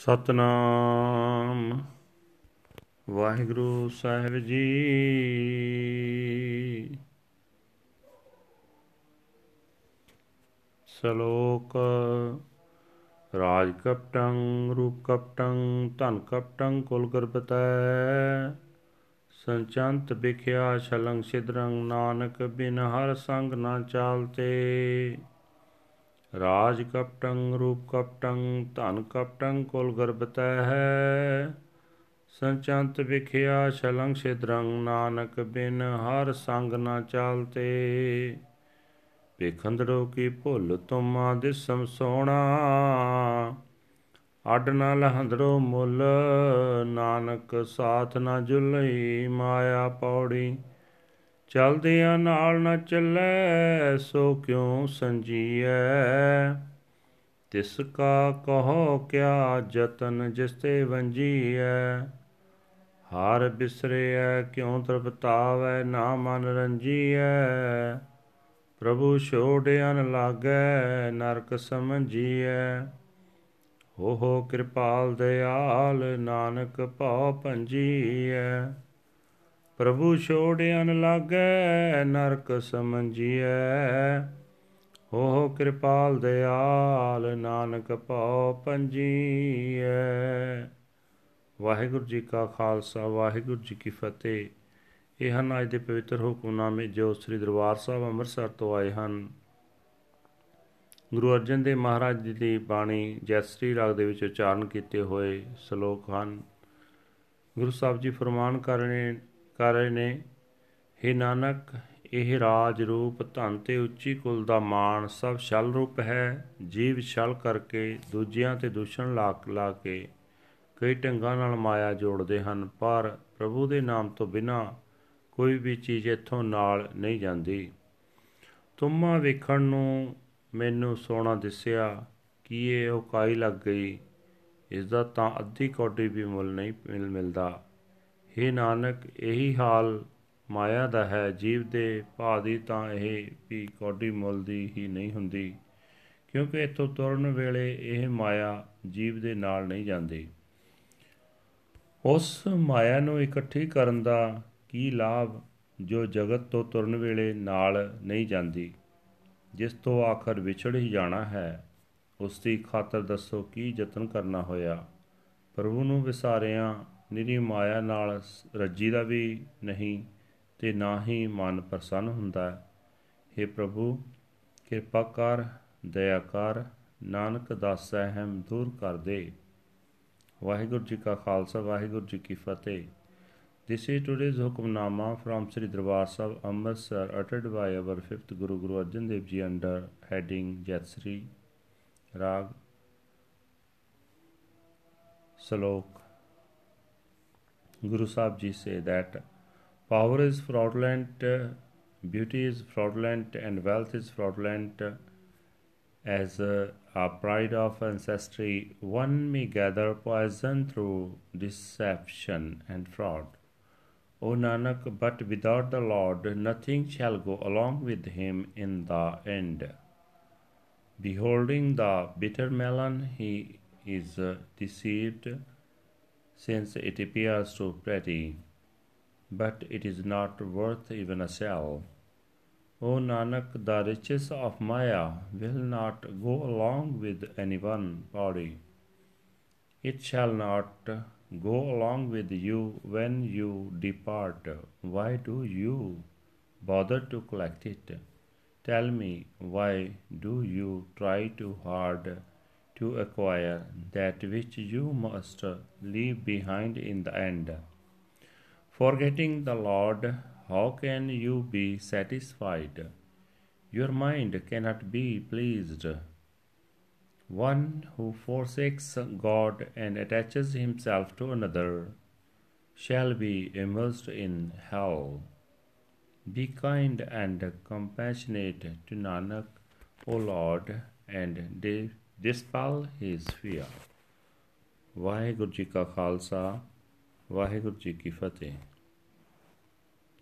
ਸਤਨਾਮ। ਵਾਹਿਗੁਰੂ ਸਾਹਿਬ ਜੀ। ਸ਼ਲੋਕ ਰਾਜ ਕਪਟੰ ਰੂਪ ਕਪਟੰ ਧਨ ਕਪਟੰ ਕੁਲ ਗਰਬਤੈ ਸੰਚੰਤ ਵਿਖਿਆ ਛਲੰਗ ਸਿਦਰੰਗ ਨਾਨਕ ਬਿਨ ਹਰ ਸੰਗ ਨਾ ਚਾਲਤੇ। ਰਾਜ ਕਪਟੰ, ਰੂਪ ਕਪਟੰ, ਧਨ ਕਪਟੰ ਕੁਲ ਗਰਬਤੈ ਹੈ। ਸੰਚੰਤ ਵਿਖਿਆ ਛਲੰਗ ਸਿਦਰੰਗ ਨਾਨਕ ਬਿਨ ਹਰ ਸੰਗ ਨਾ ਚਾਲਤੇ। ਵੇਖੰਦੜੋ ਕੀ ਭੁੱਲ ਤੁਮਾ ਦਿਸਮ ਸੋਣਾ। ਅੱਡ ਨਾ ਲਹੰਦੜੋ ਮੁੱਲ, ਨਾਨਕ ਸਾਥ ਨਾ ਜੁਲਈ ਮਾਇਆ ਪੌੜੀ। ਚਲਦਿਆਂ ਨਾਲ ਨਾ ਚੱਲੈ, ਸੋ ਕਿਉ ਸੰਜੀਐ? ਤਿਸ ਕਾ ਕਹੋ, ਕਿਆ ਜਤਨ ਜਿਸ ਤੇ ਵੰਜੀਐ? ਹਾਰ ਬਿਸਰਿਐ, ਕਿਉ ਤਰਪਤਾਵੈ ਨਾ ਮਨ ਰੰਜੀਐ? ਪ੍ਰਭੂ ਛੋੜਿਆਨ ਲਾਗੈ, ਨਰਕ ਸਮਝੀਐ। ਹੋ ਹੋ ਕਿਰਪਾਲ ਦਿਆਲ ਨਾਨਕ ਭਉ, ਭੰਜੀਐ। ਪ੍ਰਭੂ ਛੋੜਿਆਨ ਲਾਗੈ, ਨਰਕ ਸਮਝੀਐ। ਹੋ ਹੋ ਕਿਰਪਾਲ ਦਿਆਲ, ਨਾਨਕ ਭਉ ਪੰਜੀਐ। ਵਾਹਿਗੁਰੂ ਜੀ ਕਾ ਖਾਲਸਾ, ਵਾਹਿਗੁਰੂ ਜੀ ਕੀ ਫਤਿਹ। ਇਹ ਹਨ ਅੱਜ ਦੇ ਪਵਿੱਤਰ ਹੁਕਮਨਾਮੇ ਜੋ ਸ੍ਰੀ ਦਰਬਾਰ ਸਾਹਿਬ ਅੰਮ੍ਰਿਤਸਰ ਤੋਂ ਆਏ ਹਨ। ਗੁਰੂ ਅਰਜਨ ਦੇਵ ਮਹਾਰਾਜ ਜੀ ਦੀ ਬਾਣੀ ਜੈਸਰੀ ਰਾਗ ਦੇ ਵਿੱਚ ਉਚਾਰਨ ਕੀਤੇ ਹੋਏ ਸ਼ਲੋਕ ਹਨ। ਗੁਰੂ ਸਾਹਿਬ ਜੀ ਫਰਮਾਨ ਕਰ ਰਹੇ ਕਰ ਰਹੇ ਨੇ हे ਨਾਨਕ, ਇਹ ਰਾਜ ਰੂਪ ਧਨ ਤੇ ਉੱਚੀ ਕੁਲ ਦਾ ਮਾਣ ਸਭ ਛਲ ਰੂਪ ਹੈ, ਜੀਵ ਛਲ ਕਰਕੇ ਦੂਜਿਆਂ ਤੇ ਦੁਸ਼ਣ ਲਾ ਲਾ ਕੇ ਕਈ ਢੰਗਾਂ ਨਾਲ ਮਾਇਆ ਜੋੜਦੇ ਹਨ, ਪਰ ਪ੍ਰਭੂ ਦੇ ਨਾਮ ਤੋਂ ਬਿਨਾ ਕੋਈ ਵੀ ਚੀਜ਼ ਇੱਥੋਂ ਨਾਲ ਨਹੀਂ ਜਾਂਦੀ। ਤੁਮਾ ਵੇਖਣ ਨੂੰ ਮੈਨੂੰ ਸੋਨਾ ਦਿਸਿਆ, ਕੀ ਇਹ ਉਹ ਕਾਈ ਲੱਗ ਗਈ? ਇਸ ਦਾ ਤਾਂ ਅੱਧੀ ਕੋਡੀ ਵੀ ਮੁੱਲ ਨਹੀਂ ਮਿਲ ਮਿਲਦਾ हे ਨਾਨਕ, ਇਹੀ ਹਾਲ ਮਾਇਆ ਦਾ ਹੈ। ਜੀਵ ਦੇ ਭਾਅ ਦੀ ਤਾਂ ਇਹ ਵੀ ਕੋਡੀ ਮੁੱਲ ਦੀ ਹੀ ਨਹੀਂ ਹੁੰਦੀ, ਕਿਉਂਕਿ ਇਥੋਂ ਤੁਰਨ ਵੇਲੇ ਇਹ ਮਾਇਆ ਜੀਵ ਦੇ ਨਾਲ ਨਹੀਂ ਜਾਂਦੀ। ਉਸ ਮਾਇਆ ਨੂੰ ਇਕੱਠੀ ਕਰਨ ਦਾ ਕੀ ਲਾਭ, ਜੋ ਜਗਤ ਤੋਂ ਤੁਰਨ ਵੇਲੇ ਨਾਲ ਨਹੀਂ ਜਾਂਦੀ? ਜਿਸ ਤੋਂ ਆਖਰ ਵਿਛੜ ਹੀ ਜਾਣਾ ਹੈ, ਉਸ ਦੀ ਖਾਤਰ ਦੱਸੋ ਕੀ ਯਤਨ ਕਰਨਾ ਹੋਇਆ? ਪ੍ਰਭੂ ਨੂੰ ਵਿਸਾਰਿਆਂ ਨਿਰੀ ਮਾਇਆ ਨਾਲ ਰੱਜੀ ਦਾ ਵੀ ਨਹੀਂ ਤੇ ਨਾ ਹੀ ਮਨ ਪ੍ਰਸੰਨ ਹੁੰਦਾ ਹੈ हे ਪ੍ਰਭੂ ਕਿਰਪਾ ਕਰ ਦਇਆ ਕਰ ਨਾਨਕ ਦਾਸੈ ਹਮ ਦੂਰ ਕਰ ਦੇ ਵਾਹਿਗੁਰੂ ਜੀ ਕਾ ਖਾਲਸਾ ਵਾਹਿਗੁਰੂ ਜੀ ਕੀ ਫਤਿਹ This is today's Hukamnama from Sri Darbar Sahib Amritsar uttered by our fifth Guru Guru Arjan Dev Ji under heading Jatsri Rag Salok Guru Sahib Ji say that power is fraudulent, beauty is fraudulent and wealth is fraudulent. As a, a pride of ancestry one may gather poison through deception and fraud. O Nanak, but without the Lord nothing shall go along with him in the end. Beholding the bitter melon, he is deceived, since it appears so pretty, but it is not worth even a shell. O Nanak, the riches of Maya will not go along with any one body. It shall not go along with you when you depart. Why do you bother to collect it? Tell me, why do you try too hard to acquire that which you must leave behind in the end? Forgetting the Lord, how can you be satisfied? Your mind cannot be pleased. One who forsakes God and attaches himself to another shall be immersed in hell. Be kind and compassionate to Nanak, O Lord, and dispel his fear. Waheguru ji ਕਾ ਖਾਲਸਾ ਵਾਹਿਗੁਰੂ ਜੀ ਕੀ ਫਤਿਹ